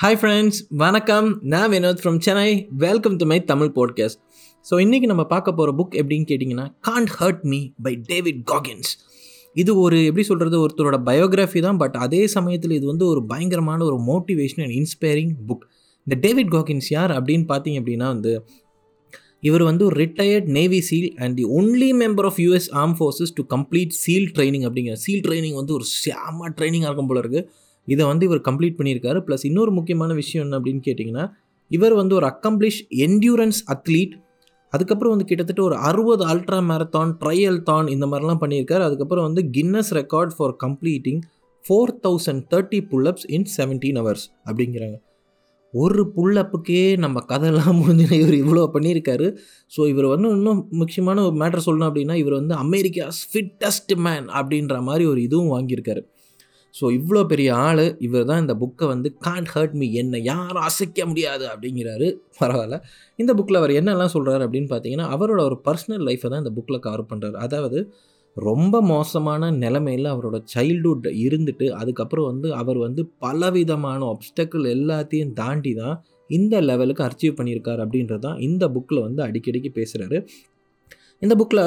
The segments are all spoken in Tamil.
ஹாய் ஃப்ரெண்ட்ஸ் வணக்கம். நான் Vinod from Chennai welcome to my Tamil podcast so இன்றைக்கி நம்ம பார்க்க போகிற புக் எப்படின்னு கேட்டிங்கன்னா can't hurt me by David Goggins இது ஒரு எப்படி சொல்கிறது ஒருத்தரோட பயோகிராஃபி தான் பட் அதே சமயத்தில் இது வந்து ஒரு பயங்கரமான ஒரு மோட்டிவேஷன் அண்ட் இன்ஸ்பைரிங் புக் இந்த டேவிட் காகின்ஸ் யார் அப்படின்னு பார்த்தீங்க அப்படின்னா வந்து இவர் வந்து ஒரு retired navy SEAL and the only member of US arm forces to complete SEAL training அப்படிங்கிற சீல் ட்ரைனிங் வந்து ஒரு சாம ட்ரைனிங்காக இருக்கும் போல இருக்குது இதை வந்து இவர் கம்ப்ளீட் பண்ணியிருக்காரு. ப்ளஸ் இன்னொரு முக்கியமான விஷயம் என்ன அப்படின்னு கேட்டிங்கன்னா இவர் வந்து ஒரு அக்கம்ப்ளிஷ் என்டியூரன்ஸ் அத்லீட் அதுக்கப்புறம் வந்து கிட்டத்தட்ட ஒரு அறுபது அல்ட்ரா மேரத்தான் ட்ரையல்தான் இந்த மாதிரிலாம் பண்ணியிருக்காரு. அதுக்கப்புறம் வந்து Guinness record for completing four thousand thirty pullups in seventeen hours அப்படிங்கிறாங்க. ஒரு புல்லப்புக்கே நம்ம கதையெல்லாம் முடிஞ்சு இவர் இவ்வளோ பண்ணியிருக்காரு. ஸோ இவர் வந்து இன்னும் முக்கியமான ஒரு மேட்ரு சொல்லணும் அப்படின்னா இவர் வந்து அமெரிக்காஸ் ஃபிட்டஸ்ட் மேன் அப்படின்ற மாதிரி ஒரு இதுவும் வாங்கியிருக்காரு. ஸோ இவ்வளோ பெரிய ஆள் இவர் தான் இந்த புக்கை வந்து கான்ட் ஹர்ட் மீ என்னை யாரும் அசைக்க முடியாது அப்படிங்கிறாரு. பரவாயில்ல. இந்த புக்கில் அவர் என்னெல்லாம் சொல்கிறாரு அப்படின்னு பார்த்தீங்கன்னா அவரோட ஒரு பர்சனல் லைஃப்பை தான் இந்த புக்கில் கவர் பண்ணுறாரு அதாவது ரொம்ப மோசமான நிலைமையில் அவரோட சைல்டுஹுட் இருந்துட்டு அதுக்கப்புறம் வந்து அவர் வந்து பலவிதமான ஒப்ஸ்டக்கிள் எல்லாத்தையும் தாண்டி தான் இந்த லெவலுக்கு அச்சீவ் பண்ணியிருக்காரு அப்படின்றது தான் இந்த புக்கில் வந்து அடிக்கடிக்கு பேசுகிறாரு இந்த புக்கில்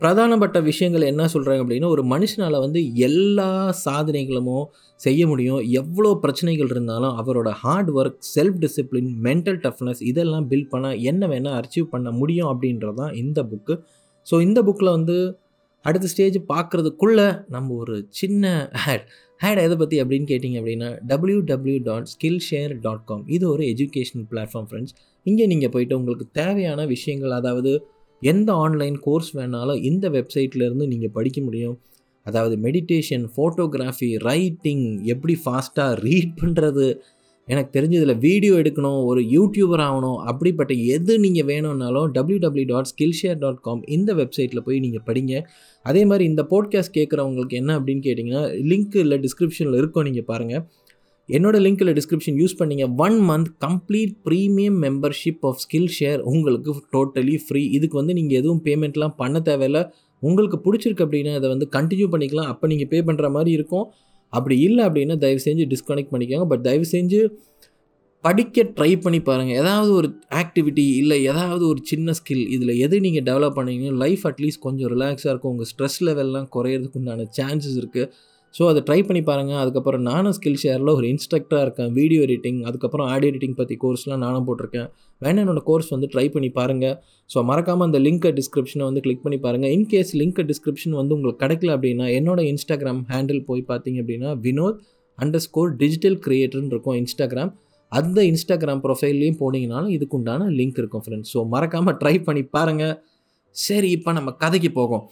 பிரதானப்பட்ட விஷயங்கள் என்ன சொல்கிறாங்க அப்படின்னா ஒரு மனுஷனால் வந்து எல்லா சாதனைகளுமோ செய்ய முடியும். எவ்வளோ பிரச்சனைகள் இருந்தாலும் அவரோட hard work self discipline mental toughness இதெல்லாம் பில்ட் பண்ண என்ன வேணால் அச்சீவ் பண்ண முடியும் அப்படின்றது தான் இந்த புக்கு ஸோ இந்த புக்கில் வந்து அடுத்த ஸ்டேஜ் பார்க்குறதுக்குள்ளே நம்ம ஒரு சின்ன ஹேட் ஹேட் எதை பற்றி அப்படின்னு கேட்டிங்க அப்படின்னா W W dot Skillshare dot com இது ஒரு எஜுகேஷன் பிளாட்ஃபார்ம் ஃப்ரெண்ட்ஸ் இங்கே நீங்கள் போயிட்டு உங்களுக்கு தேவையான விஷயங்கள் அதாவது எந்த ஆன்லைன் கோர்ஸ் வேணாலும் இந்த வெப்சைட்லேருந்து நீங்கள் படிக்க முடியும். அதாவது மெடிடேஷன் ஃபோட்டோகிராஃபி ரைட்டிங் எப்படி ஃபாஸ்ட்டாக ரீட் பண்ணுறது எனக்கு தெரிஞ்சதில் வீடியோ எடுக்கணும் ஒரு யூடியூபர் ஆகணும் அப்படிப்பட்ட எது நீங்கள் வேணும்னாலும் W W dot Skillshare dot com இந்த வெப்சைட்டில் போய் நீங்கள் படிங்க. அதே மாதிரி இந்த போட்காஸ்ட் கேட்குறவங்களுக்கு என்ன அப்படின்னு கேட்டிங்கன்னா லிங்க் இல்லை டிஸ்கிரிப்ஷனில் இருக்கும் நீங்கள் பாருங்கள் என்னோட லிங்க்கில் டிஸ்கிரிப்ஷன் யூஸ் பண்ணிங்க. One month complete premium membership of Skillshare உங்களுக்கு டோட்டலி ஃப்ரீ இதுக்கு வந்து நீங்கள் எதுவும் பேமெண்ட்லாம் பண்ண தேவையில்ல. உங்களுக்கு பிடிச்சிருக்கு அப்படின்னா அதை வந்து கண்டினியூ பண்ணிக்கலாம். அப்போ நீங்கள் பே பண்ணுற மாதிரி இருக்கும். அப்படி இல்லை அப்படின்னா தயவு செஞ்சு டிஸ்கனெக்ட் பண்ணிக்கோங்க. பட் தயவு செஞ்சு படிக்க ட்ரை பண்ணி பாருங்கள் ஏதாவது ஒரு ஆக்டிவிட்டி இல்லை ஏதாவது ஒரு சின்ன ஸ்கில் இதில் எது நீங்கள் டெவலப் பண்ணிங்கன்னா லைஃப் அட்லீஸ்ட் கொஞ்சம் ரிலாக்ஸாக இருக்கும். உங்கள் ஸ்ட்ரெஸ் லெவல்லாம் குறையிறதுக்கு உண்டான சான்சஸ் இருக்குது ஸோ அதை ட்ரை பண்ணி பாருங்கள் அதுக்கப்புறம் நானும் ஸ்கில் ஷேரில் ஒரு இன்ஸ்ட்ரக்டராக இருக்கேன். வீடியோ எடிட்டிங் அதுக்கப்புறம் ஆடியோ எடிட்டிங் பற்றி கோர்ஸ்லாம் நானும் போட்டிருக்கேன். வேணா என்னோடய கோர்ஸ் வந்து ட்ரை பண்ணி பாருங்கள் ஸோ மறக்காமல் அந்த லிங்க்கை டிஸ்கிரிப்ஷனை வந்து கிளிக் பண்ணி பாருங்கள் இன்கேஸ் லிங்க் டிஸ்கிரிப்ஷன் வந்து உங்களுக்கு கிடைக்கல அப்படின்னா என்னோட இன்ஸ்டாகிராம் ஹேண்டில் போய் பார்த்தீங்க அப்படின்னா வினோத் அண்டர் ஸ்கோர் டிஜிட்டல் கிரியேட்டர்னு இருக்கும் இன்ஸ்டாகிராம் அந்த இன்ஸ்டாகிராம் ப்ரொஃபைல்லையும் போனீங்கனாலும் இதுக்கு உண்டான லிங்க் இருக்கும் ஃப்ரெண்ட்ஸ் ஸோ மறக்காமல் ட்ரை பண்ணி பாருங்கள் சரி இப்போ நம்ம கதைக்கு போகும்.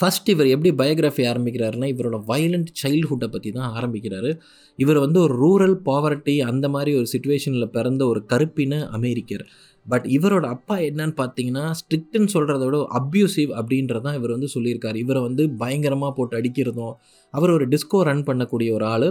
ஃபஸ்ட் இவர் எப்படி பயோகிராஃபி ஆரம்பிக்கிறாருன்னா இவரோட வயலண்ட் சைல்ட்ஹுட்டை பற்றி தான் ஆரம்பிக்கிறாரு. இவர் வந்து ஒரு ரூரல் பாவர்ட்டி அந்த மாதிரி ஒரு சுச்சுவேஷனில் பிறந்த ஒரு கருப்பின அமெரிக்கர். பட் இவரோட அப்பா என்னன்னு பார்த்தீங்கன்னா ஸ்ட்ரிக்ட்னு சொல்கிறத விட அப்யூசிவ் அப்படின்றதான் இவர் வந்து சொல்லியிருக்காரு. இவரை வந்து பயங்கரமாக போட்டு அடிக்கிறதும் அவர் ஒரு டிஸ்கோ ரன் பண்ணக்கூடிய ஒரு ஆள்.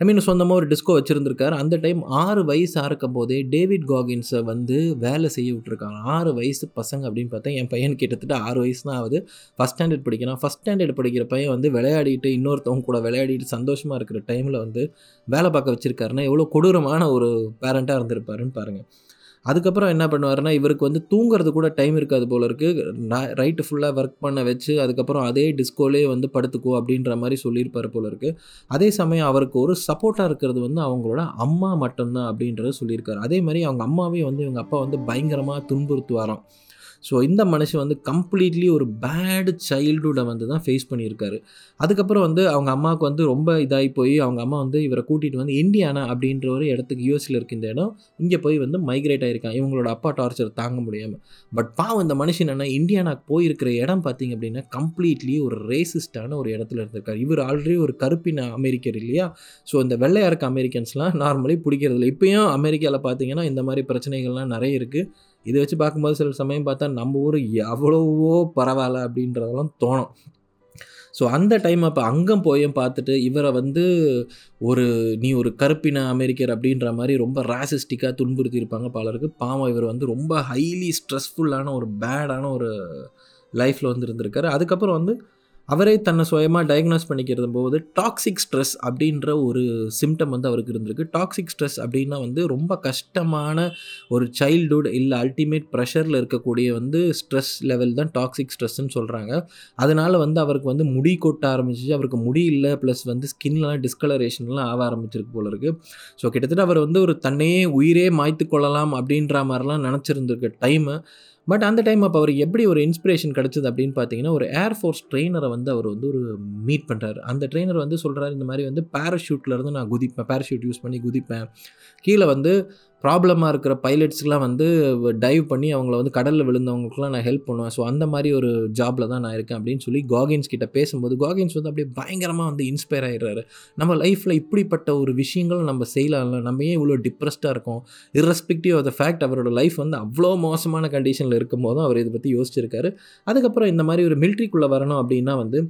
ஐ மீன் சொந்தமாக ஒரு டிஸ்கோ வச்சுருந்துருக்காரு. அந்த டைம் ஆறு வயசாக இருக்கும் போதே டேவிட் காகின்ஸை வந்து வேலை செய்ய விட்ருக்காங்க ஆறு வயசு பசங்க அப்படின்னு பார்த்தா என் பையன் கிட்டத்தட்ட ஆறு வயசு தான் ஆகுது. ஃபஸ்ட் ஸ்டாண்டர்ட் படிக்கிறான். ஃபஸ்ட் ஸ்டாண்டர்ட் படிக்கிற பையன் வந்து விளையாடிட்டு இன்னொருத்தவங்க கூட விளையாடிட்டு சந்தோஷமாக இருக்கிற டைமில் வந்து வேலை பார்க்க வச்சுருக்காருன்னா எவ்வளோ கொடூரமான ஒரு பேரண்ட்டாக இருந்திருப்பாருன்னு பாருங்கள் அதுக்கப்புறம் என்ன பண்ணுவார்னா இவருக்கு வந்து தூங்குறது கூட டைம் இருக்காது போல இருக்குது ரைட்டு ஃபுல்லாக ஒர்க் பண்ண வச்சு அதுக்கப்புறம் அதே டிஸ்கோலே வந்து படுத்துக்கோ அப்படின்ற மாதிரி சொல்லியிருப்பார் போல இருக்குது அதே சமயம் அவருக்கு ஒரு சப்போர்ட்டாக இருக்கிறது வந்து அவங்களோட அம்மா மட்டும்தான் அப்படின்றத சொல்லியிருக்காரு. அதே மாதிரி அவங்க அம்மாவே வந்து இவங்க அப்பா வந்து பயங்கரமாக துன்புறுத்துவாராம். ஸோ இந்த மனுஷன் வந்து கம்ப்ளீட்லி ஒரு பேடு சைல்டுஹுட்டை வந்து தான் ஃபேஸ் பண்ணியிருக்காரு. அதுக்கப்புறம் வந்து அவங்க அம்மாவுக்கு வந்து ரொம்ப இதாகி போய் அவங்க அம்மா வந்து இவரை கூட்டிகிட்டு வந்து இந்தியானா அப்படின்ற ஒரு இடத்துக்கு யூஎஸில் இருக்க இந்த இடம் இங்கே போய் வந்து மைக்ரேட் ஆகிருக்கான் இவங்களோட அப்பா டார்ச்சர் தாங்க முடியாமல் பட் பாவம் இந்த மனுஷன் என்ன இந்தியானாக்கு போயிருக்கிற இடம் பார்த்திங்க அப்படின்னா கம்ப்ளீட்லி ஒரு ரேசிஸ்டான ஒரு இடத்துல இருந்திருக்காரு. இவர் ஆல்ரெடி ஒரு கருப்பின அமெரிக்கர் இல்லையா? ஸோ இந்த வெள்ளையாக இருக்க அமெரிக்கன்ஸ்லாம் நார்மலி பிடிக்கிறதில்ல. இப்போயும் அமெரிக்காவில் பார்த்தீங்கன்னா இந்த மாதிரி பிரச்சனைகள்லாம் நிறைய இருக்குது இதை வச்சு பார்க்கும்போது சில சமயம் பார்த்தா நம்ம ஊர் எவ்வளவோ பரவாயில்ல அப்படின்றதெல்லாம் தோணும். ஸோ அந்த டைம் அப்போ அங்கே போயும் பார்த்துட்டு இவரை வந்து ஒரு நீ ஒரு கருப்பின அமெரிக்கர் அப்படின்ற மாதிரி ரொம்ப ராசிஸ்டிக்காக துன்புறுத்தியிருப்பாங்க பலருக்கு பாவம் இவர் வந்து ரொம்ப ஹைலி ஸ்ட்ரெஸ்ஃபுல்லான ஒரு பேடான ஒரு லைஃப்பில் வந்து இருந்திருக்காரு. அதுக்கப்புறம் வந்து அவரே தன்னை சுயமாக டயக்னோஸ் பண்ணிக்கிறது போது டாக்ஸிக் ஸ்ட்ரெஸ் அப்படின்ற ஒரு சிம்டம் வந்து அவருக்கு இருந்திருக்கு. டாக்ஸிக் ஸ்ட்ரெஸ் அப்படின்னா வந்து ரொம்ப கஷ்டமான ஒரு சைல்டுஹுட் இல்லை அல்டிமேட் ப்ரெஷரில் இருக்கக்கூடிய வந்து ஸ்ட்ரெஸ் லெவல் தான் டாக்ஸிக் ஸ்ட்ரெஸ்ன்னு சொல்கிறாங்க அதனால் வந்து அவருக்கு வந்து முடி கொட்ட ஆரம்பிச்சிச்சு. அவருக்கு முடி இல்லை ப்ளஸ் வந்து ஸ்கின்லாம் டிஸ்கலரேஷன்லாம் ஆக ஆரம்பிச்சிருக்கு போல இருக்குது ஸோ கிட்டத்தட்ட அவர் வந்து ஒரு தன்னையே உயிரே மாய்த்து கொள்ளலாம் அப்படின்ற மாதிரிலாம் நினச்சிருந்துருக்க டைமு பட் அந்த டைம் அப்போ அவர் எப்படி ஒரு இன்ஸ்பிரேஷன் கிடச்சிது அப்படின்னு பார்த்தீங்கன்னா ஒரு ஏர்ஃபோர்ஸ் ட்ரெயினரை வந்து அவர் வந்து ஒரு மீட் பண்ணுறாரு அந்த ட்ரெயினர் வந்து சொல்கிறாரு இந்த மாதிரி வந்து பேராஷூட்லேருந்து நான் குதிப்பேன் பேராஷூட் யூஸ் பண்ணி குதிப்பேன். கீழே வந்து ப்ராப்ளமாக இருக்கிற பைலட்ஸ்க்கெலாம் வந்து டைவ் பண்ணி அவங்கள வந்து கடலில் விழுந்தவங்களுக்குலாம் நான் ஹெல்ப் பண்ணுவேன். ஸோ அந்த மாதிரி ஒரு ஜாபில் தான் நான் இருக்கேன் அப்படின்னு சொல்லி காகின்ஸ் கிட்ட பேசும்போது காகின்ஸ் வந்து அப்படியே பயங்கரமாக வந்து இன்ஸ்பயர் ஆகிடுறாரு நம்ம லைஃப்பில் இப்படிப்பட்ட ஒரு விஷயங்கள் நம்ம செய்யலாம்ல. நம்ம ஏன் இவ்வளோ டிப்ரெஸ்டாக இருக்கோம்? இர்ரெஸ்பெக்டிவ் ஆஃப் த ஃபேக்ட் அவரோட லைஃப் வந்து அவ்வளோ மோசமான கண்டிஷனில் இருக்கும் போதும் அவர் இதை பற்றி யோசிச்சிருக்காரு. அதுக்கப்புறம் இந்த மாதிரி ஒரு மிலிட்ரிக்குள்ளே வரணும் அப்படின்னா வந்து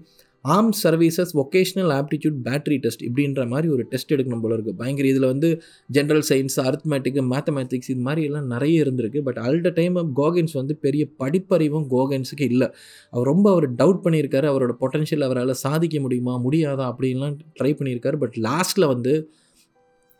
arm services vocational aptitude battery test இப்படின்ற மாதிரி ஒரு டெஸ்ட் எடுக்கணும் போல இருக்குது பயங்கர இதில் வந்து ஜென்ரல் சயின்ஸ் அர்த்மேட்டிக்கு மேத்தமேட்டிக்ஸ் இது மாதிரி எல்லாம் நிறைய இருந்திருக்கு. பட் அல்ட டைம் கோகன்ஸ் வந்து பெரிய படிப்பறிவும் கோகன்ஸுக்கு இல்லை. அவர் ரொம்ப அவர் டவுட் பண்ணியிருக்காரு. அவரோட பொட்டன்ஷியல் அவரால் சாதிக்க முடியுமா முடியாதா அப்படின்லாம் ட்ரை பண்ணியிருக்காரு. பட் லாஸ்ட்டில் வந்து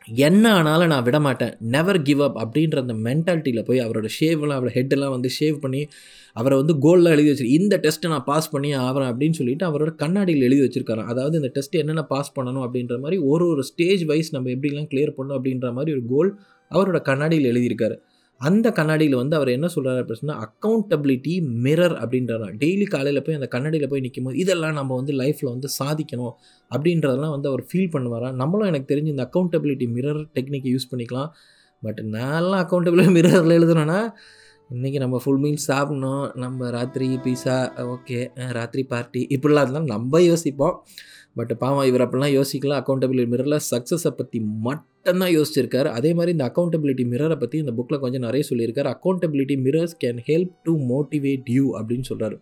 என்ன ஆனாலும் நான் விட மாட்டேன். நெவர் கிவ் அப் அப்படின்ற அந்த மென்டாலிட்டியில் போய் அவரோட ஷேவ்லாம் அவரோட ஹெட்டெல்லாம் வந்து ஷேவ் பண்ணி அவரை வந்து கோல்டெலாம் எழுதி வச்சிரு இந்த டெஸ்ட்டை நான் பாஸ் பண்ணி ஆகிறேன் அப்படின்னு சொல்லிட்டு அவரோட கண்ணாடியில் எழுதி வச்சிருக்காரு அதாவது இந்த டெஸ்ட் என்னென்ன பாஸ் பண்ணணும் அப்படின்ற மாதிரி ஒரு ஒரு ஸ்டேஜ் வைஸ் நம்ம எப்படிலாம் கிளியர் பண்ணணும் அப்படின்ற மாதிரி ஒரு கோல் அவரோட கண்ணாடியில் எழுதியிருக்காரு. அந்த கண்ணாடியில் வந்து அவர் என்ன சொல்கிறார் அப்படின்னா அக்கௌண்டபிலிட்டி மிரர் அப்படின்றதான் டெய்லி காலையில் போய் அந்த கண்ணாடியில் போய் நிற்கும் போது இதெல்லாம் நம்ம வந்து லைஃப்பில் வந்து சாதிக்கணும் அப்படின்றதெல்லாம் வந்து அவர் ஃபீல் பண்ணுவாரா? நம்மளும் எனக்கு தெரிஞ்சு இந்த அக்கௌண்டபிலிட்டி மிரர் டெக்னிக்கை யூஸ் பண்ணிக்கலாம். பட் நான்லாம் அக்கௌண்டபிலிட்டி மிரரில் எழுதுனேன்னா இன்றைக்கி நம்ம ஃபுல் மீல்ஸ் சாப்பிட்ணும் நம்ம ராத்திரி பீஸா ஓகே ராத்திரி பார்ட்டி இப்படிலாம் அதெல்லாம் நம்ம யோசிப்போம். பட் பாவம் இவர் அப்படிலாம் யோசிக்கலாம் அக்கௌண்டபிலிட்டி மிரரில் சக்ஸஸை பற்றி தான் யோசிச்சிருக்காரு. அதே மாதிரி இந்த அக்கௌண்டபிலிட்டி மிரரை பற்றி இந்த புக்கில் கொஞ்சம் நிறைய சொல்லியிருக்காரு. Accountability mirrors can help to motivate you அப்படின்னு சொல்கிறாரு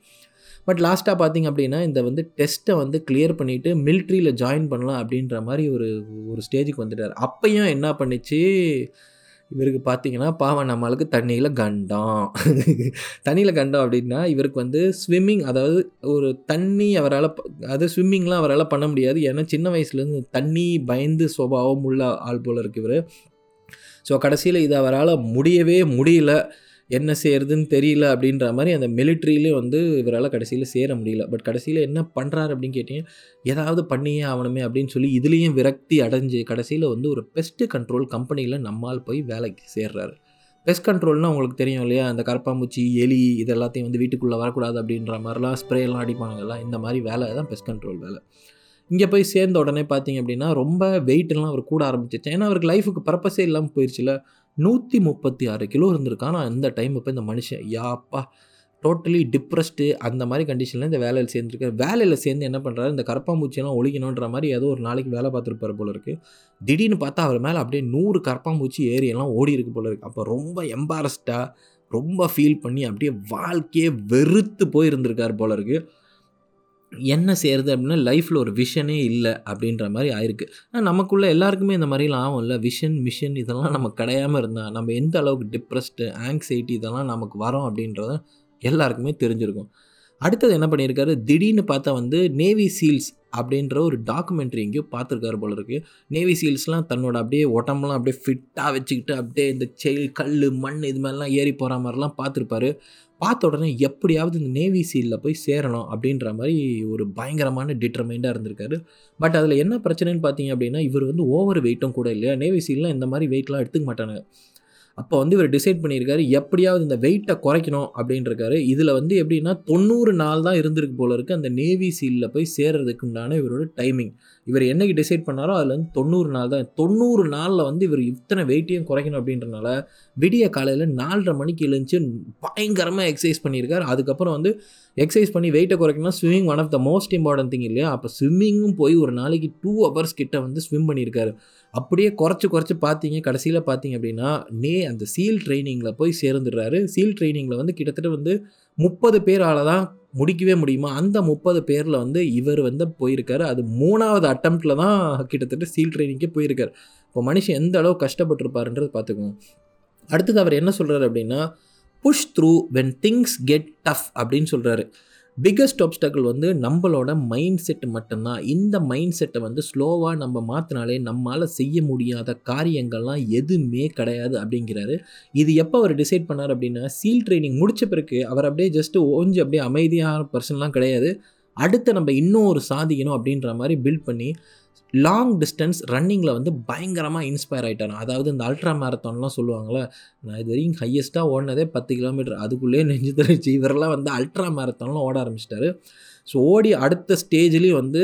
பட் லாஸ்ட்டாக பார்த்தீங்க அப்படின்னா இந்த வந்து டெஸ்ட்டை வந்து கிளியர் பண்ணிவிட்டு மிலிட்ரியில் ஜாயின் பண்ணலாம் அப்படின்ற மாதிரி ஒரு ஒரு ஸ்டேஜுக்கு வந்துட்டார். அப்பையும் என்ன பண்ணிச்சு? இவருக்கு பார்த்தீங்கன்னா பாவம் நம்மளுக்கு தண்ணியில் கண்டம். தண்ணியில் கண்டம் அப்படின்னா இவருக்கு வந்து ஸ்விம்மிங் அதாவது ஒரு தண்ணி அவரால் அது ஸ்விம்மிங்லாம் அவரால் பண்ண முடியாது. ஏன்னா சின்ன வயசுலேருந்து தண்ணி பயந்து சுபாவம் உள்ள ஆள் போல் இருக்கு இவர். ஸோ கடைசியில் இது அவரால் முடியவே முடியல. என்ன செய்யறதுன்னு தெரியல அப்படின்ற மாதிரி அந்த மிலிட்ரியிலே வந்து இவரால் கடைசியில் சேர முடியல. பட் கடைசியில் என்ன பண்ணுறாரு அப்படின்னு கேட்டீங்க ஏதாவது பண்ணியே ஆகணுமே அப்படின்னு சொல்லி இதுலேயும் விரக்தி அடைஞ்சு கடைசியில் வந்து ஒரு பெஸ்ட் கண்ட்ரோல் கம்பெனியில் நம்மால் போய் வேலைக்கு சேர்றாரு. பெஸ்ட் கண்ட்ரோல்னால் உங்களுக்கு தெரியும் இல்லையா? அந்த கரப்பாம்பூச்சி எலி இது எல்லாத்தையும் வந்து வீட்டுக்குள்ளே வரக்கூடாது அப்படின்ற மாதிரிலாம் ஸ்ப்ரேலாம் அடிப்பாங்கல்ல இந்த மாதிரி வேலை தான் பெஸ்ட் கண்ட்ரோல் வேலை. இங்கே போய் சேர்ந்த உடனே பார்த்தீங்க அப்படின்னா ரொம்ப வெயிட்லாம் அவர் கூட ஆரம்பிச்சிச்சு ஏன்னா அவருக்கு லைஃபுக்கு பர்பஸே இல்லாமல் போயிடுச்சுல நூற்றி முப்பத்தி ஆறு கிலோ இருந்திருக்கான் ஆனால் இந்த டைம் இப்போ இந்த மனுஷன் யாப்பா டோட்டலி டிப்ரெஸ்டு அந்த மாதிரி கண்டிஷனில் இந்த வேலையில் சேர்ந்துருக்காரு. வேலையில் சேர்ந்து என்ன பண்ணுறாரு இந்த கரப்பாம்பூச்சியெல்லாம் ஒழிக்கணுன்ற மாதிரி ஏதோ ஒரு நாளைக்கு வேலை பார்த்துருப்பாரு போல இருக்குது திடீர்னு பார்த்தா அவர் மேலே அப்படியே நூறு கரப்பாம்பூச்சி ஏரியெல்லாம் ஓடி இருக்கு போல இருக்குது அப்போ ரொம்ப எம்பாரஸ்டாக ரொம்ப ஃபீல் பண்ணி அப்படியே வாழ்க்கையே வெறுத்து போயிருந்திருக்கார் போல இருக்குது என்ன செய்கிறது அப்படின்னா லைஃப்பில் ஒரு விஷனே இல்லை அப்படின்ற மாதிரி ஆயிருக்கு. ஆனால் நமக்குள்ளே எல்லாருக்குமே இந்த மாதிரிலாம் ஆகும்ல. விஷன் மிஷன் இதெல்லாம் நம்ம கிடையாமல் இருந்தால் நம்ம எந்த அளவுக்கு டிப்ரெஸ்டு ஆங்ஸைட்டி இதெல்லாம் நமக்கு வரோம் அப்படின்றத எல்லாருக்குமே தெரிஞ்சிருக்கும். அடுத்தது என்ன பண்ணியிருக்காரு? திடீர்னு பார்த்தா வந்து நேவி சீல்ஸ் அப்படின்ற ஒரு டாக்குமெண்ட்ரி எங்கேயோ பார்த்துருக்காரு போல இருக்குது நேவி சீல்ஸ்லாம் தன்னோட அப்படியே உடம்புலாம் அப்படியே ஃபிட்டாக வச்சுக்கிட்டு அப்படியே இந்த செயல் கல் மண் இது மாதிரிலாம் ஏறி போகிற மாதிரிலாம் பார்த்துருப்பாரு. பார்த்த உடனே எப்படியாவது இந்த நேவி சீலில் போய் சேரணும் அப்படின்ற மாதிரி ஒரு பயங்கரமான டிட்டர்மைண்டாக இருந்திருக்காரு. பட் அதில் என்ன பிரச்சனைன்னு பார்த்தீங்க அப்படின்னா இவர் வந்து ஓவர் வெயிட்டும் கூட இல்லையா? நேவி சீல்லாம் இந்த மாதிரி வெயிட்லாம் எடுத்துக்க மாட்டாங்க அப்போ வந்து இவர் டிசைட் பண்ணியிருக்காரு எப்படியாவது இந்த வெயிட்டை குறைக்கணும் அப்படின்ட்டுருக்காரு இதில் வந்து எப்படின்னா தொண்ணூறு நாள் தான் இருந்திருக்கு போல இருக்குது அந்த நேவி சீலில் போய் சேர்றதுக்கு உண்டான இவரோட டைமிங் இவர் என்னைக்கு டிசைட் பண்ணாரோ அதில் வந்து தொண்ணூறு நாள் தான். தொண்ணூறு நாளில் வந்து இவர் இத்தனை வெயிட்டையும் குறைக்கணும் அப்படின்றனால விடிய காலையில் நாலரை மணிக்கு எழுந்துச்சு பயங்கரமாக எக்ஸசைஸ் பண்ணியிருக்காரு. அதுக்கப்புறம் வந்து எக்ஸசைஸ் பண்ணி வெயிட்டை குறைக்கணும்னா swimming one of the most important thing இல்லையா? அப்போ ஸ்விம்மிங்கும் போய் ஒரு நாளைக்கு டூ ஹவர்ஸ் கிட்ட வந்து ஸ்விம் பண்ணியிருக்காரு. அப்படியே குறைச்சி குறைச்சி பார்த்தீங்க கடைசியில் பார்த்தீங்க அப்படின்னா நே அந்த சீல் ட்ரைனிங்கில் போய் சேர்ந்துடுறாரு. சீல் ட்ரைனிங்கில் வந்து கிட்டத்தட்ட வந்து முப்பது பேரால் தான் முடிக்கவே முடியுமா? அந்த முப்பது பேரில் வந்து இவர் வந்து போயிருக்காரு. அது மூணாவது அட்டம்ப்டில் தான் கிட்டத்தட்ட சீல் ட்ரைனிங்கே போயிருக்காரு. இப்போ மனுஷன் எந்த அளவு கஷ்டப்பட்டிருப்பாருன்றது பார்த்துக்கோங்க அடுத்தது அவர் என்ன சொல்கிறாரு அப்படின்னா push through when things get tough அப்படின்னு சொல்கிறாரு பிக்கஸ்ட் ஆப்ஸ்டக்கிள் வந்து நம்மளோட மைண்ட் செட் மட்டும்தான். இந்த மைண்ட் செட்டை வந்து ஸ்லோவாக நம்ம மாற்றினாலே நம்மளால் செய்ய முடியாத காரியங்கள்லாம் எதுவுமே கிடையாது அப்படிங்கிறாரு. இது எப்போ அவர் டிசைட் பண்ணார் அப்படின்னா சீல் ட்ரைனிங் முடிச்ச பிறகு அவர் அப்படியே ஜஸ்ட்டு ஓஞ்சி அப்படியே அமைதியான பர்சன்லாம் கிடையாது. அடுத்து நம்ம இன்னும் ஒரு சாதிக்கணும் அப்படின்ற மாதிரி பில்ட் பண்ணி லாங் டிஸ்டன்ஸ் ரன்னிங்கில் வந்து பயங்கரமாக இன்ஸ்பயர் ஆகிட்டார் அதாவது இந்த அல்ட்ரா மேரத்தான்லாம் சொல்லுவாங்களே நான் இது வரைக்கும் ஹையஸ்ட்டாக ஓடினதே பத்து கிலோமீட்டர் அதுக்குள்ளேயே நெஞ்சு தெரிச்சு இவரெல்லாம் வந்து அல்ட்ரா மேரத்தான்லாம் ஓட ஆரம்பிச்சிட்டாரு. ஸோ ஓடி அடுத்த ஸ்டேஜ்லேயும் வந்து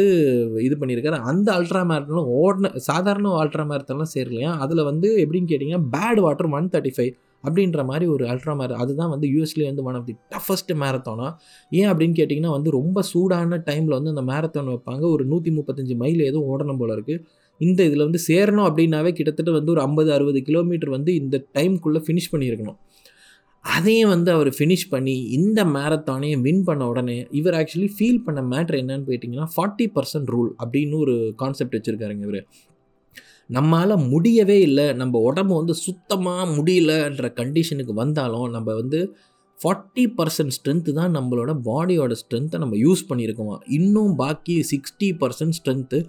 இது பண்ணியிருக்காரு. அந்த அல்ட்ரா மேரத்தானும் ஓடின சாதாரண அல்ட்ரா மேரத்தான்லாம் சேரலையா? அதில் வந்து எப்படின்னு கேட்டிங்கன்னா bad water one thirty five அப்படின்ற மாதிரி ஒரு அல்ட்ரா மேர அதுதான் வந்து யூஎஸ்லேயே வந்து ஒன் ஆஃப் தி டஃபஸ்ட் மேரத்தானா ஏன் அப்படின்னு கேட்டிங்கன்னா வந்து ரொம்ப சூடான டைமில் வந்து அந்த மேரத்தான் வைப்பாங்க. ஒரு நூற்றி முப்பத்தஞ்சு மைல் ஏதோ ஓடணும் போல இருக்குது இந்த இதில் வந்து சேரணும் அப்படின்னாவே கிட்டத்தட்ட வந்து ஒரு ஐம்பது அறுபது கிலோமீட்டர் வந்து இந்த டைம்குள்ளே ஃபினிஷ் பண்ணியிருக்கணும். அதையும் வந்து அவர் ஃபினிஷ் பண்ணி இந்த மேரத்தானையும் வின் பண்ண உடனே இவர் ஆக்சுவலி ஃபீல் பண்ண மேட்ரு என்னன்னு போயிட்டிங்கன்னா ஃபார்ட்டி பர்சன்ட் ரூல் அப்படின்னு ஒரு கான்செப்ட் வச்சுருக்காருங்க இவர். நம்மளால் முடியவே இல்லை. நம்ம உடம்பு வந்து சுத்தமாக முடியலன்ற கண்டிஷனுக்கு வந்தாலும் நம்ம வந்து ஃபார்ட்டி பர்சன்ட் ஸ்ட்ரென்த்து தான் நம்மளோட பாடியோட ஸ்ட்ரென்த்தை நம்ம யூஸ் பண்ணியிருக்கோம். இன்னும் பாக்கி சிக்ஸ்டி பர்சன்ட் ஸ்ட்ரென்த்து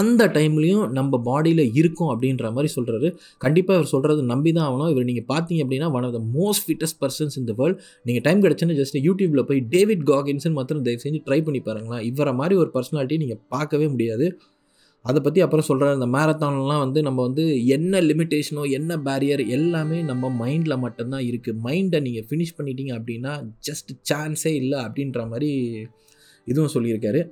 அந்த டைம்லேயும் நம்ம பாடியில் இருக்கும் அப்படின்ற மாதிரி சொல்கிறாரு கண்டிப்பாக இவர் சொல்கிறது நம்பி தான் ஆகணும். இவர் நீங்கள் பார்த்தீங்க அப்படின்னா one of the most fittest persons இந்த வேர்ல்ட் நீங்கள் டைம் கிடச்சுன்னு ஜஸ்ட் யூடியூப்பில் போய் டேவிட் காகின்ஸ்னு மாத்திரம் தயவு செஞ்சு ட்ரை பண்ணி பாருங்களேன். இவரை மாதிரி ஒரு பர்சனாலிட்டி நீங்கள் பார்க்கவே முடியாது. அதை பற்றி அப்புறம் சொல்கிறார் இந்த மேரத்தான்லாம் வந்து நம்ம வந்து என்ன லிமிட்டேஷனோ என்ன பேரியர் எல்லாமே நம்ம மைண்டில் மட்டும்தான் இருக்குது மைண்டை நீங்கள் ஃபினிஷ் பண்ணிட்டீங்க அப்படின்னா ஜஸ்ட் சான்ஸே இல்லை அப்படின்ற மாதிரி இதுவும் சொல்லியிருக்காரு.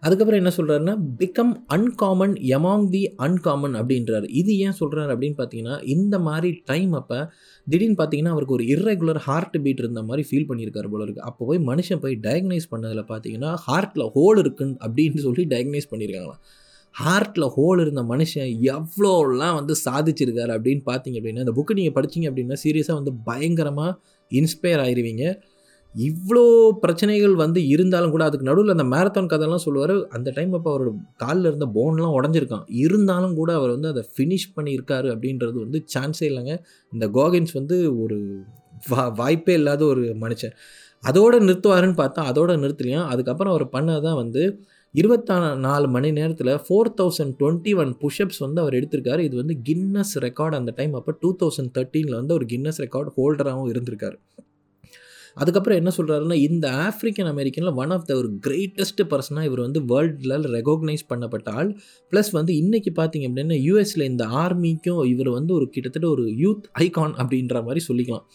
அதுக்கப்புறம் என்ன சொல்கிறாருன்னா become uncommon among the uncommon அப்படின்றார். இது ஏன் சொல்கிறாரு அப்படின்னு பார்த்தீங்கன்னா இந்த மாதிரி டைம் அப்போ திடீர்னு பார்த்தீங்கன்னா அவருக்கு ஒரு இர்ரெகுலர் ஹார்ட் பீட் இருந்த மாதிரி ஃபீல் பண்ணியிருக்காரு போல இருக்குது அப்போ போய் மனுஷன் போய் டயக்னைஸ் பண்ணதில் பார்த்தீங்கன்னா ஹார்ட்டில் ஹோல் இருக்குன்னு அப்படின்னு சொல்லி டயக்னைஸ் பண்ணியிருக்காங்களாம். ஹார்ட்டில் ஹோல் இருந்த மனுஷன் எவ்வளோலாம் வந்து சாதிச்சிருக்காரு அப்படின்னு பார்த்தீங்க அப்படின்னா இந்த புக்கு நீங்கள் படிச்சிங்க அப்படின்னா சீரியஸாக வந்து பயங்கரமாக இன்ஸ்பயர் ஆயிடுவீங்க இவ்வளோ பிரச்சனைகள் வந்து இருந்தாலும் கூட அதுக்கு நடுவில் அந்த மேரத்தான் கதைலாம் சொல்லுவார் அந்த டைம் அப்போ அவர் காலில் இருந்த போன்லாம் உடஞ்சிருக்கான். இருந்தாலும் கூட அவர் வந்து அதை ஃபினிஷ் பண்ணியிருக்காரு அப்படின்றது வந்து சான்ஸே இல்லைங்க. இந்த கோகின்ஸ் வந்து ஒரு வா வாய்ப்பே இல்லாத ஒரு மனுஷன். அதோடு நிறுத்துவாருன்னு பார்த்தா அதோட நிறுத்தலையும் அதுக்கப்புறம் அவர் பண்ணதான் வந்து இருபத்தா நாலு மணி நேரத்தில் four thousand twenty one pushups வந்து அவர் எடுத்திருக்காரு. இது வந்து கின்னஸ் ரெக்கார்டு அந்த டைம் அப்போ டூ தௌசண்ட் தேர்ட்டீனில் வந்து ஒரு கின்னஸ் ரெக்கார்டு ஹோல்டராகவும் இருந்திருக்காரு. அதுக்கப்புறம் என்ன சொல்கிறாருன்னா இந்த ஆஃப்ரிக்கன் அமெரிக்கனில் ஒன் ஆஃப் த ஒரு கிரேட்டஸ்ட் பர்சனாக இவர் வந்து வேர்ல்டில் ரெகக்னைஸ் பண்ணப்பட்ட ஆள். ப்ளஸ் வந்து இன்றைக்கி பார்த்தீங்க அப்படின்னா யூஎஸில் இந்த ஆர்மிக்கும் இவர் வந்து ஒரு கிட்டத்தட்ட ஒரு யூத் ஐகான் அப்படின்ற மாதிரி சொல்லிக்கலாம்.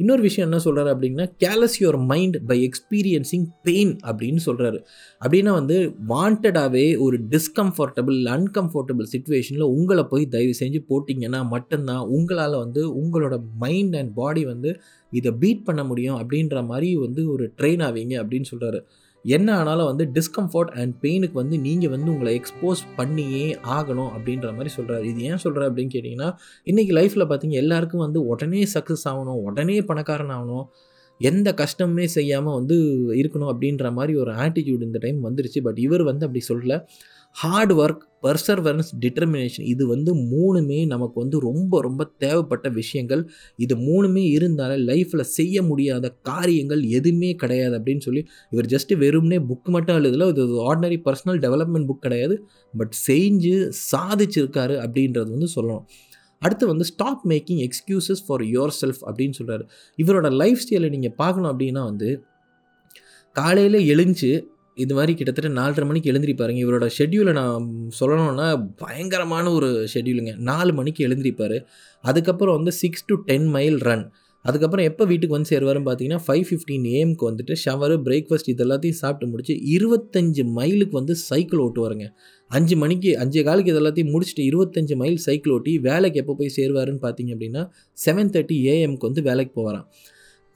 இன்னொரு விஷயம் என்ன சொல்கிறாரு அப்படின்னா callous your mind by experiencing pain அப்படின்னு சொல்கிறாரு அப்படின்னா வந்து வாண்டடாகவே ஒரு டிஸ்கம்ஃபர்டபுள் அன்கம்ஃபர்டபுள் சுச்சுவேஷனில் உங்களை போய் தயவு செஞ்சு போட்டிங்கன்னா மட்டும்தான் உங்களால் வந்து உங்களோட மைண்ட் அண்ட் பாடி வந்து இதை பீட் பண்ண முடியும் அப்படின்ற மாதிரி வந்து ஒரு ட்ரெயின் ஆவீங்க அப்படின்னு சொல்கிறாரு என்ன ஆனாலும் வந்து டிஸ்கம்ஃபர்ட் அண்ட் பெயினுக்கு வந்து நீங்கள் வந்து உங்களை எக்ஸ்போஸ் பண்ணியே ஆகணும் அப்படின்ற மாதிரி சொல்கிறாரு இது ஏன் சொல்கிறார் அப்படின்னு கேட்டிங்கன்னா இன்றைக்கி லைஃப்பில் பார்த்தீங்க எல்லாருக்கும் வந்து உடனே சக்ஸஸ் ஆகணும் உடனே பணக்காரன் ஆகணும் எந்த கஷ்டமுமே செய்யாமல் வந்து இருக்கணும் அப்படின்ற மாதிரி ஒரு ஆட்டிடியூட் இந்த டைம் வந்துருச்சு. பட் இவர் வந்து அப்படி சொல்லல. ஹார்ட் ஒர்க் பர்சர்வரன்ஸ் டிட்டர்மினேஷன் இது வந்து மூணுமே நமக்கு வந்து ரொம்ப ரொம்ப தேவைப்பட்ட விஷயங்கள். இது மூணுமே இருந்தாலே லைஃப்பில் செய்ய முடியாத காரியங்கள் எதுவுமே கிடையாது அப்படின்னு சொல்லி இவர் ஜஸ்ட்டு வெறும்னே புக் மட்டும் எழுதல இது ஆர்டினரி பர்சனல் டெவலப்மெண்ட் புக் கிடையாது. பட் செஞ்சு சாதிச்சிருக்காரு அப்படின்றது வந்து சொல்லணும். அடுத்து வந்து stop making excuses for yourself அப்படின்னு சொல்கிறாரு இவரோட லைஃப் ஸ்டைலை நீங்கள் பார்க்கணும் அப்படின்னா வந்து காலையில் எழுந்து இது மாதிரி கிட்டத்தட்ட நாலரை மணிக்கு எழுந்திரிப்பாருங்க. இவரோட ஷெட்யூலை நான் சொல்லணும்னா பயங்கரமான ஒரு ஷெட்யூலுங்க நாலு மணிக்கு எழுந்திரிப்பார். அதுக்கப்புறம் வந்து six to ten mile run அதுக்கப்புறம் எப்போ வீட்டுக்கு வந்து சேருவாருன்னு பார்த்தீங்கன்னா ஃபைவ் ஃபிஃப்டின் ஏஎம்க்கு வந்துட்டு ஷவரு பிரேக்ஃபாஸ்ட் இது எல்லாத்தையும் சாப்பிட்டு முடிச்சு இருபத்தஞ்சு மைலுக்கு வந்து சைக்கிள் ஓட்டுவாருங்க. அஞ்சு மணிக்கு அஞ்சு காலுக்கு இது எல்லாத்தையும் முடிச்சுட்டு இருபத்தஞ்சு மைல் சைக்கிள் ஓட்டி வேலைக்கு எப்போ போய் சேருவாருன்னு பார்த்தீங்க அப்படின்னா செவன் தேர்ட்டி ஏஎம்க்கு வந்து வேலைக்கு போவாராம்.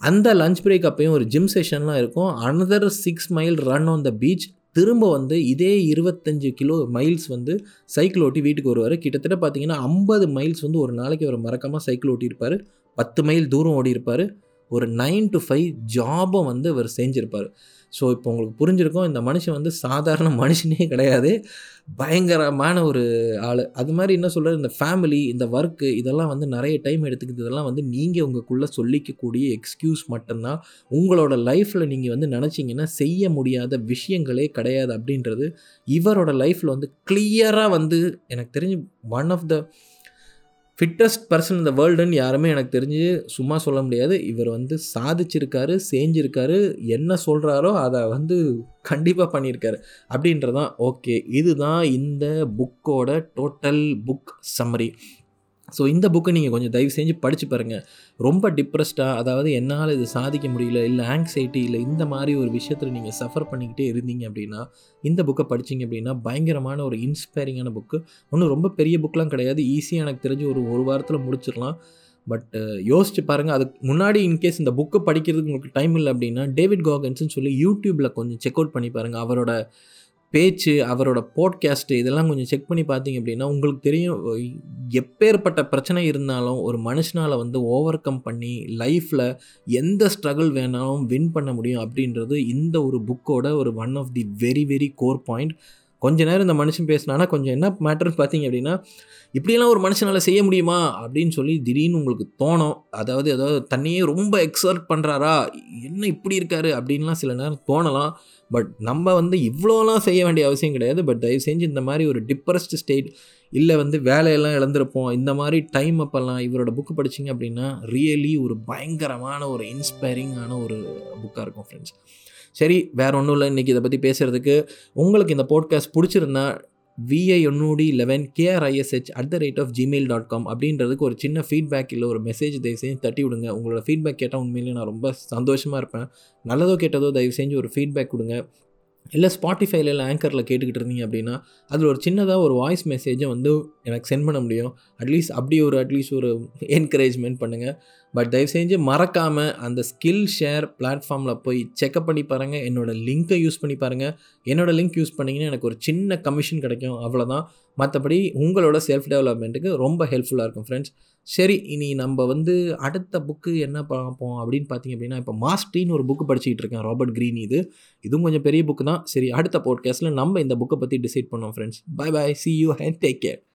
அந்த லஞ்ச் பிரேக் அப்பையும் ஒரு ஜிம் செஷன்லாம் இருக்கும். Another six mile run on the beach திரும்ப வந்து இதே இருபத்தஞ்சு கிலோ மைல்ஸ் வந்து சைக்கிள் ஓட்டி வீட்டுக்கு வருவார். கிட்டத்தட்ட பார்த்தீங்கன்னா ஐம்பது மைல்ஸ் வந்து ஒரு நாளைக்கு அவர் மறக்காமல் சைக்கிள் ஓட்டியிருப்பார். பத்து மைல் தூரம் ஓடி இருப்பார் ஒரு நைன் டு ஃபைவ் ஜாபை வந்து அவர் செஞ்சுருப்பார். ஸோ இப்போ உங்களுக்கு புரிஞ்சிருக்கும் இந்த மனுஷன் வந்து சாதாரண மனுஷனே கிடையாது. பயங்கரமான ஒரு ஆள். அது மாதிரி என்ன சொல்கிறது இந்த ஃபேமிலி இந்த ஒர்க்கு இதெல்லாம் வந்து நிறைய டைம் எடுத்துக்குது. இதெல்லாம் வந்து நீங்கள் உங்களுக்குள்ளே சொல்லிக்கக்கூடிய எக்ஸ்கியூஸ் மட்டும்தான். உங்களோட லைஃப்பில் நீங்கள் வந்து நினச்சிங்கன்னா செய்ய முடியாத விஷயங்களே கிடையாது அப்படின்றது இவரோட லைஃப்பில் வந்து கிளியராக வந்து எனக்கு தெரிஞ்சு one of the fittest person இந்த வேர்ல்டுன்னு யாருமே எனக்கு தெரிஞ்சு சும்மா சொல்ல முடியாது. இவர் வந்து சாதிச்சிருக்காரு செஞ்சிருக்காரு என்ன சொல்கிறாரோ அதை வந்து கண்டிப்பாக பண்ணியிருக்காரு அப்படின்றதான் ஓகே இதுதான் இந்த புக்கோட டோட்டல் புக் சம்மரி ஸோ இந்த புக்கை நீங்கள் கொஞ்சம் தயவு செஞ்சு படித்து பாருங்கள் ரொம்ப டிப்ரெஸ்டாக அதாவது என்னால் இது சாதிக்க முடியல இல்லை ஆங்ஸைட்டி இல்லை இந்த மாதிரி ஒரு விஷயத்தில் நீங்கள் சஃபர் பண்ணிக்கிட்டே இருந்தீங்க அப்படின்னா இந்த புக்கை படித்தீங்க அப்படின்னா பயங்கரமான ஒரு இன்ஸ்பைரிங்கான புக்கு ஒன்றும் ரொம்ப பெரிய புக்கெலாம் கிடையாது. ஈஸியாக எனக்கு தெரிஞ்சு ஒரு ஒரு வாரத்தில் முடிச்சிடலாம். பட் யோசிச்சு பாருங்கள் அதுக்கு முன்னாடி இன்கேஸ் இந்த புக்கு படிக்கிறதுக்கு உங்களுக்கு டைம் இல்லை அப்படின்னா டேவிட் காகன்ஸ்னு சொல்லி யூடியூப்பில் கொஞ்சம் செக் அவுட் பண்ணி பாருங்கள் அவரோட பேச்சு அவரோட போட்காஸ்ட்டு இதெல்லாம் கொஞ்சம் செக் பண்ணி பார்த்தீங்க அப்படின்னா உங்களுக்கு தெரியும் எப்பேற்பட்ட பிரச்சனை இருந்தாலும் ஒரு மனுஷனால் வந்து ஓவர் கம் பண்ணி லைஃப்பில் எந்த ஸ்ட்ரகிள் வேணாலும் வின் பண்ண முடியும் அப்படின்றது இந்த ஒரு புக்கோட ஒரு one of the very very core point கொஞ்ச நேரம் இந்த மனுஷன் பேசினானா கொஞ்சம் என்ன மேட்டர்னு பார்த்தீங்க அப்படின்னா இப்படியெல்லாம் ஒரு மனுஷனால் செய்ய முடியுமா? அப்படின்னு சொல்லி திடீர்னு உங்களுக்கு தோணும். அதாவது ஏதாவது தன்னையே ரொம்ப எக்ஸர்ட் பண்ணுறாரா என்ன இப்படி இருக்காரு? அப்படின்லாம் சில நேரம் தோணலாம். பட் நம்ம வந்து இவ்வளோலாம் செய்ய வேண்டிய அவசியம் கிடையாது. பட் தயவு செஞ்சு இந்த மாதிரி ஒரு டிப்ரெஸ்ட் ஸ்டேட் இல்லை வந்து வேலையெல்லாம் இழந்திருப்போம். இந்த மாதிரி டைம் அப்போல்லாம் இவரோட புக்கு படிச்சிங்க அப்படின்னா ரியலி ஒரு பயங்கரமான ஒரு இன்ஸ்பைரிங்கான ஒரு புக்காக இருக்கும் ஃப்ரெண்ட்ஸ் சரி வேறு ஒன்றும் இல்லை. இன்றைக்கி இதை பற்றி பேசுகிறதுக்கு உங்களுக்கு இந்த போட்காஸ்ட் பிடிச்சிருந்தா VI ஒன்னூடி eleven K R I S H at the rate of Gmail dot com அப்படின்றதுக்கு ஒரு சின்ன ஃபீட்பேக் இல்லை ஒரு மெசேஜ் தயவு செஞ்சு தட்டி விடுங்க உங்களோட ஃபீட்பேக் கேட்டால் உண்மையிலேயே நான் ரொம்ப சந்தோஷமாக இருப்பேன். நல்லதோ கேட்டதோ தயவு செஞ்சு ஒரு ஃபீட்பேக் கொடுங்க. இல்லை ஸ்பாட்டிஃபைல இல்லை ஆங்கரில் கேட்டுக்கிட்டு இருந்தீங்க அப்படின்னா அதில் ஒரு சின்னதாக ஒரு வாய்ஸ் மெசேஜை வந்து எனக்கு சென்ட் பண்ண முடியும். அட்லீஸ்ட் அப்படி ஒரு அட்லீஸ்ட் ஒரு என்கரேஜ்மெண்ட் பண்ணுங்கள் பட் தயவு செஞ்சு மறக்காமல் அந்த ஸ்கில் ஷேர் பிளாட்ஃபார்மில் போய் செக்அப் பண்ணி பாருங்கள் என்னோடய லிங்க்கை யூஸ் பண்ணி பாருங்கள் என்னோடய லிங்க் யூஸ் பண்ணிங்கன்னா எனக்கு ஒரு சின்ன கமிஷன் கிடைக்கும். அவ்வளோதான் மற்றபடி உங்களோட செல்ஃப் டெவலப்மெண்ட்டுக்கு ரொம்ப ஹெல்ப்ஃபுல்லாக இருக்கும் ஃப்ரெண்ட்ஸ் சரி இனி நம்ம வந்து அடுத்த புக்கு என்ன பார்ப்போம் அப்படின்னு பார்த்தீங்க அப்படின்னா இப்போ மாஸ்ட்ரின்னு ஒரு புக்கு படிச்சுக்கிட்டு இருக்கேன் ராபர்ட் க்ரீன் இது. இதுவும் கொஞ்சம் பெரிய புக்கு தான். சரி அடுத்த போட்காஸ்ட்டில் நம்ம இந்த புக்கை பற்றி டிசைட் பண்ணோம் friends bye bye see you and take care